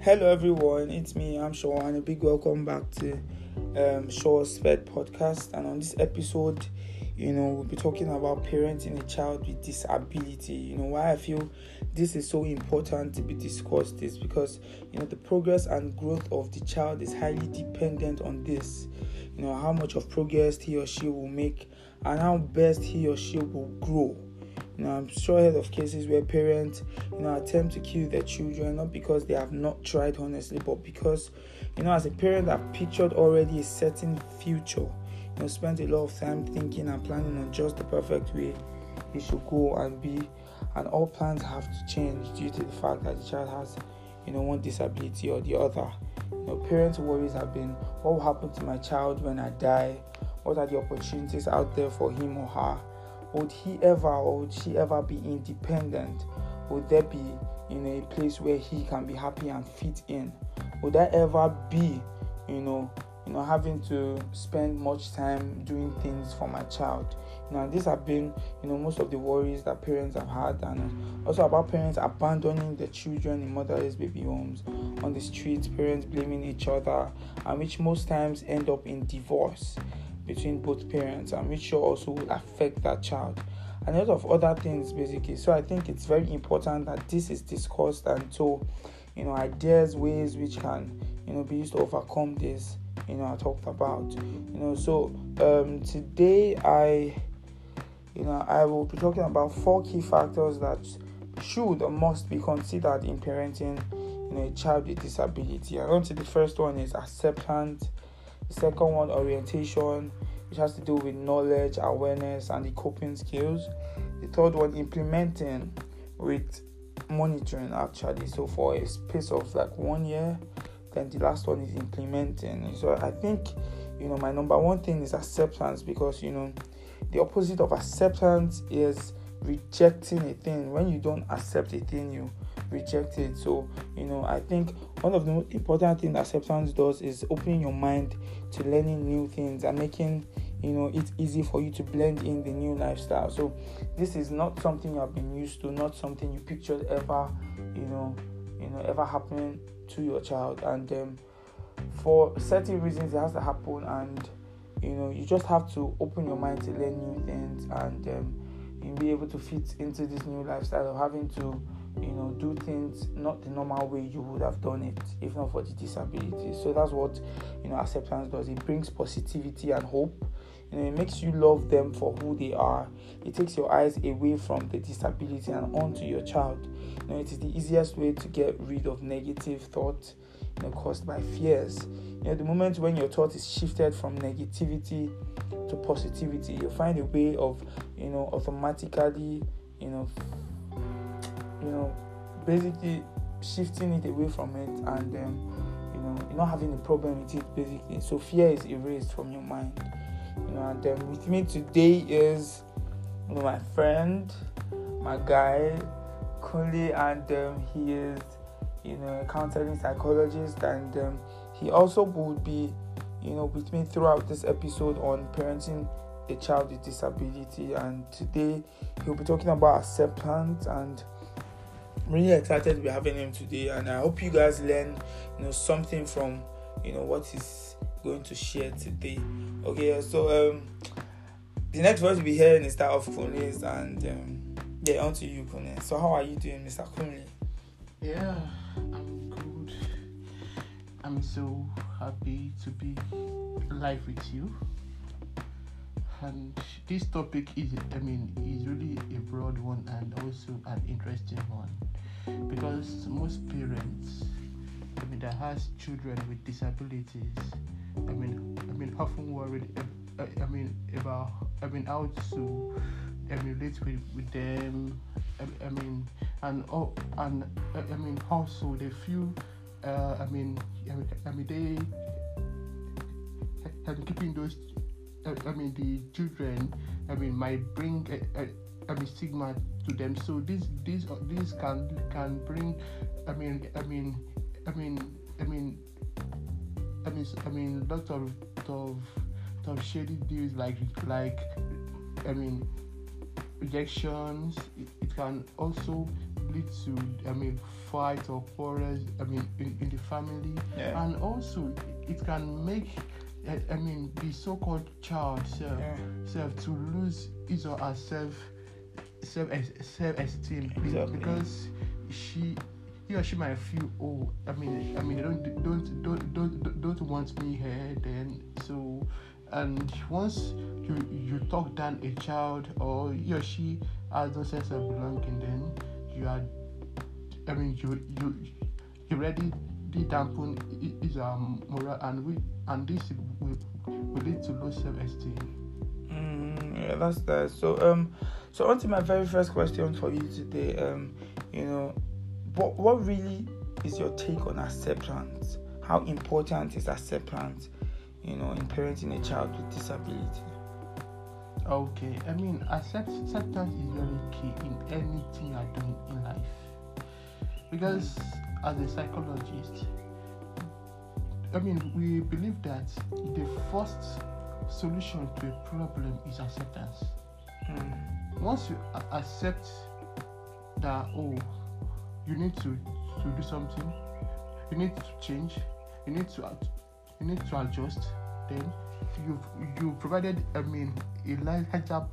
Hello, everyone. It's me. I'm Shaw, and a big welcome back to um, Shaw's Sped podcast. And on this episode, you know, we'll be talking about parenting a child with disability. You know, why I feel this is so important to be discussed is because you know the progress and growth of the child is highly dependent on this. You know, how much of progress he or she will make, and how best he or she will grow you know, I'm sure heard of cases where parents, you know, attempt to kill their children not because they have not tried honestly, but because, you know, as a parent, I've pictured already a certain future. You know, spent a lot of time thinking and planning on just the perfect way it should go and be, and all plans have to change due to the fact that the child has, you know, one disability or the other. You know, parents' worries have been what will happen to my child when I die? What are the opportunities out there for him or her? Would he ever or would she ever be independent? Would there be in a place where he can be happy and fit in? Would there ever be, you know, you know, having to spend much time doing things for my child? You know, these have been, you know, most of the worries that parents have had, and also about parents abandoning their children in motherless baby homes, on the streets, parents blaming each other, and which most times end up in divorce between both parents and which also will affect that child. And a lot of other things basically. So i think it's very important that this is discussed and so you know ideas ways which can you know be used to overcome this you know i talked about you know. So um, today i you know i will be talking about four key factors that should or must be considered in parenting you know a child with disability. And to the first one is acceptance second one, orientation, which has to do with knowledge, awareness, and the coping skills. The third one, implementing with monitoring actually. So for a space of like one year, then the last one is implementing. So I think you know my number one thing is acceptance because you know the opposite of acceptance is rejecting a thing. When you don't accept a thing, you reject it. So, you know, I think one of the most important things acceptance does is opening your mind to learning new things and making you know it's easy for you to blend in the new lifestyle. So this is not something you have been used to not something you pictured ever you know you know ever happening to your child. And um, for certain reasons it has to happen and you know you just have to open your mind to learn new things and um, and be able to fit into this new lifestyle of having to you know do things not the normal way you would have done it if not for the disability. So that's what you know acceptance does. It brings positivity and hope. You know it makes you love them for who they are. It takes your eyes away from the disability and onto your child. You know it is the easiest way to get rid of negative thoughts you know caused by fears. You know the moment when your thought is shifted from negativity to positivity you find a way of you know automatically you know you know basically shifting it away from it and um, you know you're not having a problem with it basically. So fear is erased from your mind. You know and um, with me today is you know, my friend my guy Kunle and um, he is you know a counseling psychologist. And um, he also would be you know with me throughout this episode on parenting a child with disability. And today he'll be talking about acceptance and I'm really excited to be having him today and I hope you guys learn you know something from you know what he's going to share today. Okay so um the next voice be hearing is that of Kunle and um, yeah on to you Kunle. So how are you doing Mr. Kunle? Yeah I'm good. I'm so happy to be live with you and this topic is i mean is really a broad one and also an interesting one because most parents i mean that has children with disabilities i mean i mean often worried uh, i mean about i mean how to emulate with, with them I, I mean and oh and uh, i mean also they feel uh, i mean i mean, they and keeping those I mean, the children, I mean, might bring a, a, I mean, stigma to them. So this, this, this can can bring, I mean, I mean, I mean, I mean, I mean, I mean, lots of of of shady deals like like, I mean, rejections. It, it can also lead to I mean fight or quarrels I mean in, in the family Yeah. and also it can make I, I mean the so-called child self, Yeah. self to lose his or her self self self-esteem Exactly. because she he or she might feel oh I mean I mean they don't don't don't don't don't want me here then so and once you you talk down a child or he or she has no sense of belonging then you are I mean you you you already did dampen i- his um moral and we and this will, will lead to low self-esteem. Mm, yeah, that's that. So um, so on to my very first question for you today. Um, you know, what what really is your take on acceptance? How important is acceptance? You know, in parenting a child with disability. Okay, I mean accept, acceptance is very key in anything you're doing in life because as a psychologist, I mean we believe that the first solution to a problem is acceptance. Mm, once you a- accept that oh you need to to do something you need to change you need to ad- you need to adjust then you've you provided i mean a larger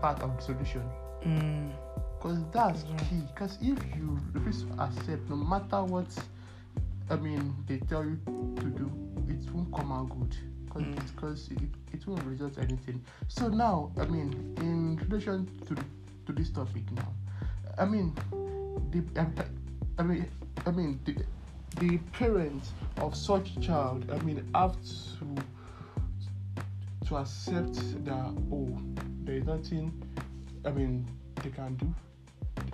part of the solution. Mm, because that's Mhm. key because if you refuse to accept no matter what i mean they tell you to do it won't come out good Because Mm. it, it won't result in anything so now i mean in relation to to this topic now i mean the i, I mean i mean the, the parents of such child i mean have to to accept that oh there is nothing i mean they can do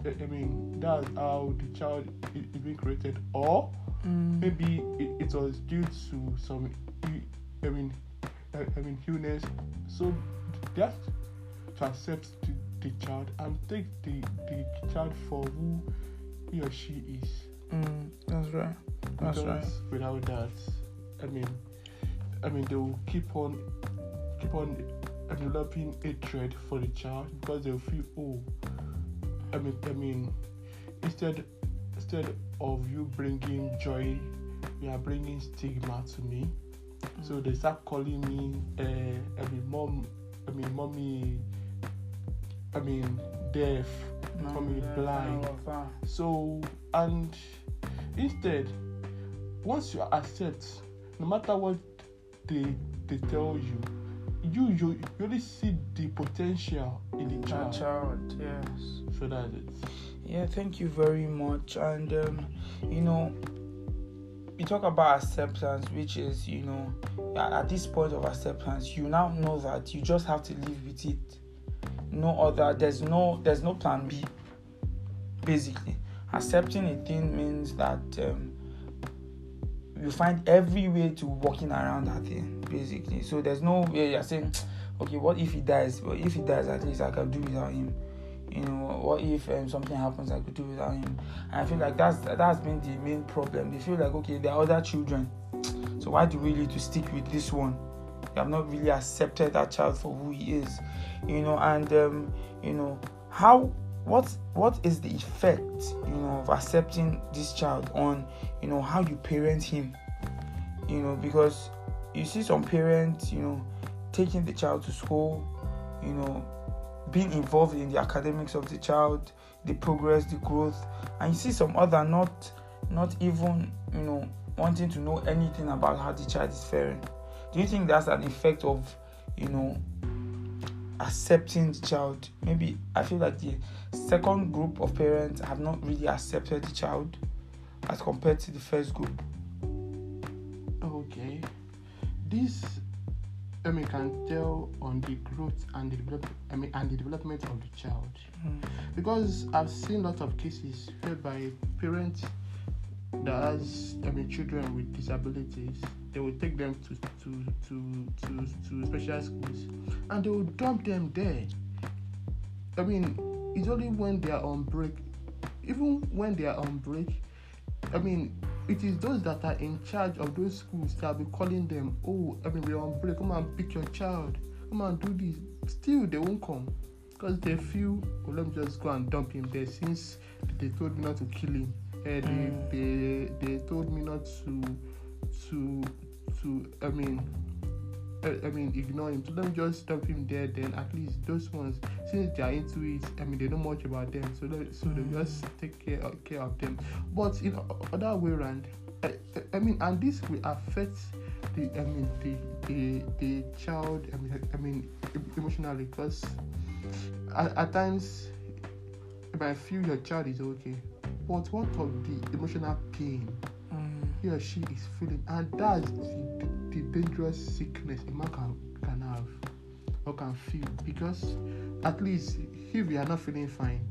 I- mean, that's how the child is being created, or mm, maybe it, it was due to some, i- I mean, I, I mean, illness. So to accept the, the child and take the, the child for who he or she is. mm, that's right. That's because right. without that, I mean, I mean, they will keep on, keep on developing hatred for the child because they'll feel, oh, I mean, I mean, instead, instead of you bringing joy, you are bringing stigma to me. So they start calling me, uh, I mean, mom, I mean, mommy, I mean, deaf, yeah, blind. all of that. So, and instead, once you accept, no matter what they they tell you, you you, you only see the potential in the child. child, yes. So that's it. Yeah, thank you very much. And um, you know, you talk about acceptance, which is you know, at at this point of acceptance, you now know that you just have to live with it. No other. There's no. There's no plan B. Basically, accepting a thing means that um, you find every way to working around that thing. Basically, so there's no way you're saying, okay, what if he dies? But if he dies, at least I can do without him. You know what if um, something happens i could do without him? And i feel like that's that's been the main problem. They feel like okay there are other children. So why do we need to stick with this one? You have not really accepted that child for who he is. You know and um, you know how what what is the effect you know of accepting this child on you know how you parent him? You know because you see some parents you know taking the child to school you know being involved in the academics of the child the progress the growth and you see some other not not even you know wanting to know anything about how the child is faring. Do you think that's an effect of you know accepting the child? Maybe i feel like the second group of parents have not really accepted the child as compared to the first group. Okay. This I mean can tell on the growth and the develop I mean and the development of the child. Hmm. Because I've seen lots of cases whereby parents that has I mean children with disabilities, they will take them to to to to, to special schools and they will dump them there. I mean, it's only when they are on break. Even when they are on break, I mean, it is those that are in charge of those schools that will be calling them, oh, we're on break, come and pick your child, come and do this. Still, they won't come. because they feel well, let me just go and dump him there since they told me not to kill him uh, they, they they told me not to to to i mean I, I mean, ignore him. So let me just stop him there. Then at least those ones, since they are into it, I mean, they know much about them. So let, so they mm. just take care of, care of them. But in other way around, I, I mean, and this will affect the I mean the the the child. I mean, I mean emotionally because at, at times, if I feel your child is okay, but what of the emotional pain he or she is feeling, and that's the, the dangerous sickness a man can, can have or can feel because at least if you are not feeling fine,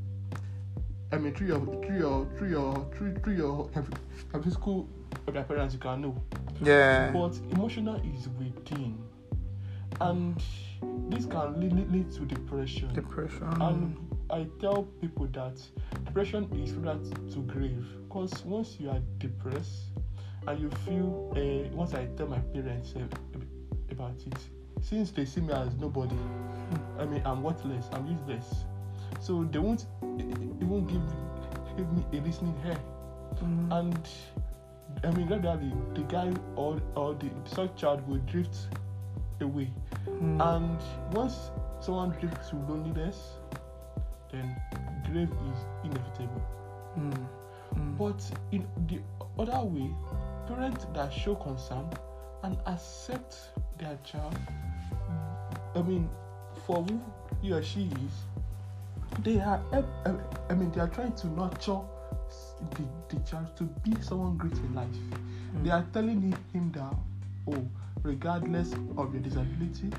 I mean through your through your through your through, through your physical of your parents you can know. Yeah. But emotional is within. And this can lead, lead to depression. Depression. And I tell people that depression is similar to grave because once you are depressed, and you feel uh, once I tell my parents uh, about it, since they see me as nobody, I mean I'm worthless, I'm useless, so they won't even give give me a listening ear, Mm-hmm. and I mean gradually the guy or or the such child will drift away, Mm. and once someone drifts to loneliness, then grave is inevitable. Mm. Mm. But in the other way, parents that show concern and accept their child, mm, I mean, for who he or she is, they are, I mean, they are trying to nurture the, the child to be someone great in life. Mm. They are telling him, him that, oh, regardless of your disability,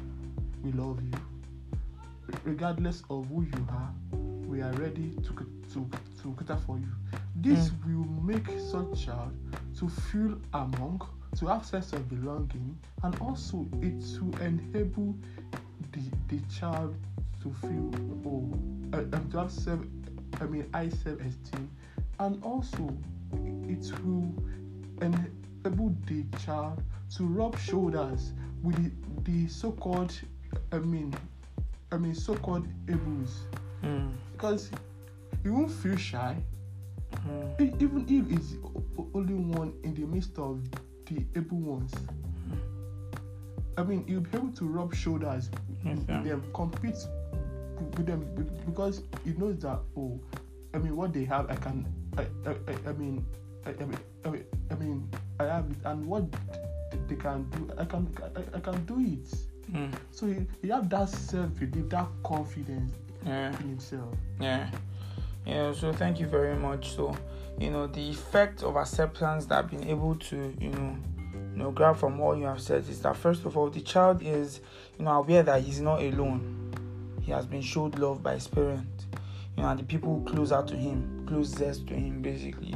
we love you. Regardless of who you are, we are ready to to to cater for you. This mm. will make such child to feel among, to have sense of belonging, and also it to enable the the child to feel oh, uh, um, to have self, I mean, high self esteem, and also it will enable the child to rub shoulders with the, the so-called, I mean, I mean, so-called ables Mm. because you won't feel shy Mm. E- even if it's only one in the midst of the able ones. I mean, you'll be able to rub shoulders Yes, with them, compete with them because he knows that oh, I mean, what they have, I can, I, I, I, mean, I, I mean, I mean, I mean, I have it, and what they can do, I can, I, I can do it. Mm. So he, he have that self belief, that confidence Yeah. in himself. Yeah. Yeah, so thank you very much. So, you know, the effect of acceptance that I've been able to, you know, you know, grab from what you have said is that first of all, the child is, you know, aware that he's not alone. He has been showed love by his parent, you know, and the people closer to him, closest to him, basically,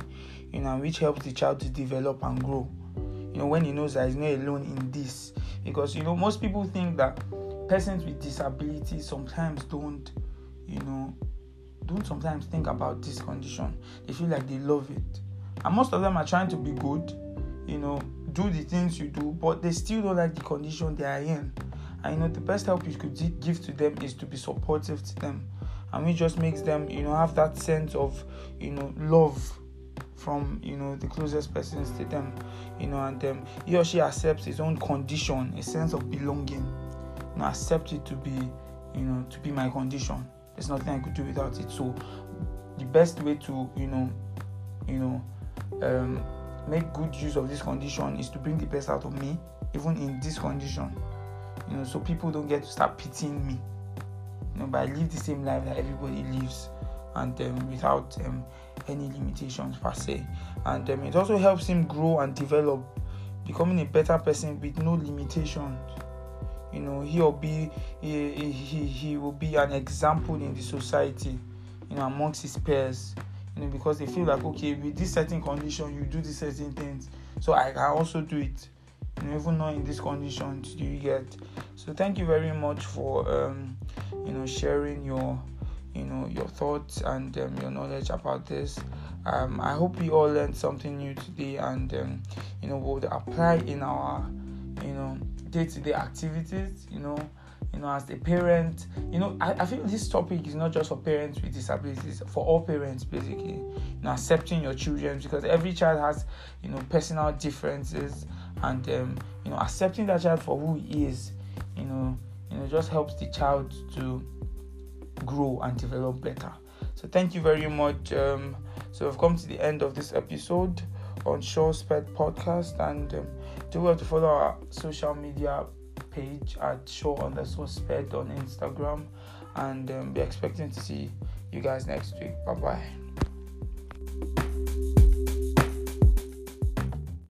you know, which helps the child to develop and grow. You know, when he knows that he's not alone in this, because you know, most people think that persons with disabilities sometimes don't, you know, don't sometimes think about this condition. They feel like they love it. And most of them are trying to be good, you know, do the things you do, but they still don't like the condition they are in. And you know, the best help you could give to them is to be supportive to them. And it just makes them, you know, have that sense of, you know, love from, you know, the closest persons to them. You know, and um, he or she accepts his own condition, a sense of belonging. Know, accept it to be, you know, to be my condition. There's nothing I could do without it. So the best way to, you know, you know, um, make good use of this condition is to bring the best out of me, even in this condition. You know, so people don't get to start pitying me. You know, but I live the same life that everybody lives, and um, without um, any limitations per se. And um, it also helps him grow and develop, becoming a better person with no limitations you know he will be he, he he will be an example in the society you know amongst his peers you know because they feel like okay with this certain condition you do these certain things. So i can also do it you know even though in these conditions do you get? So thank you very much for um you know sharing your you know your thoughts and um, your knowledge about this. Um i hope we all learned something new today and um, you know we'll apply in our you know day-to-day activities you know you know, as a parent, you know, I, I feel this topic is not just for parents with disabilities, for all parents basically. You know, accepting your children because every child has, you know, personal differences and um, you know, accepting that child for who he is, you know, you know, just helps the child to grow and develop better. So thank you very much. Um, so we've come to the end of this episode on Shaw's Sped Podcast, and um, do well to follow our social media page at Shaw underscore sped on Instagram, and um, be expecting to see you guys next week. Bye bye.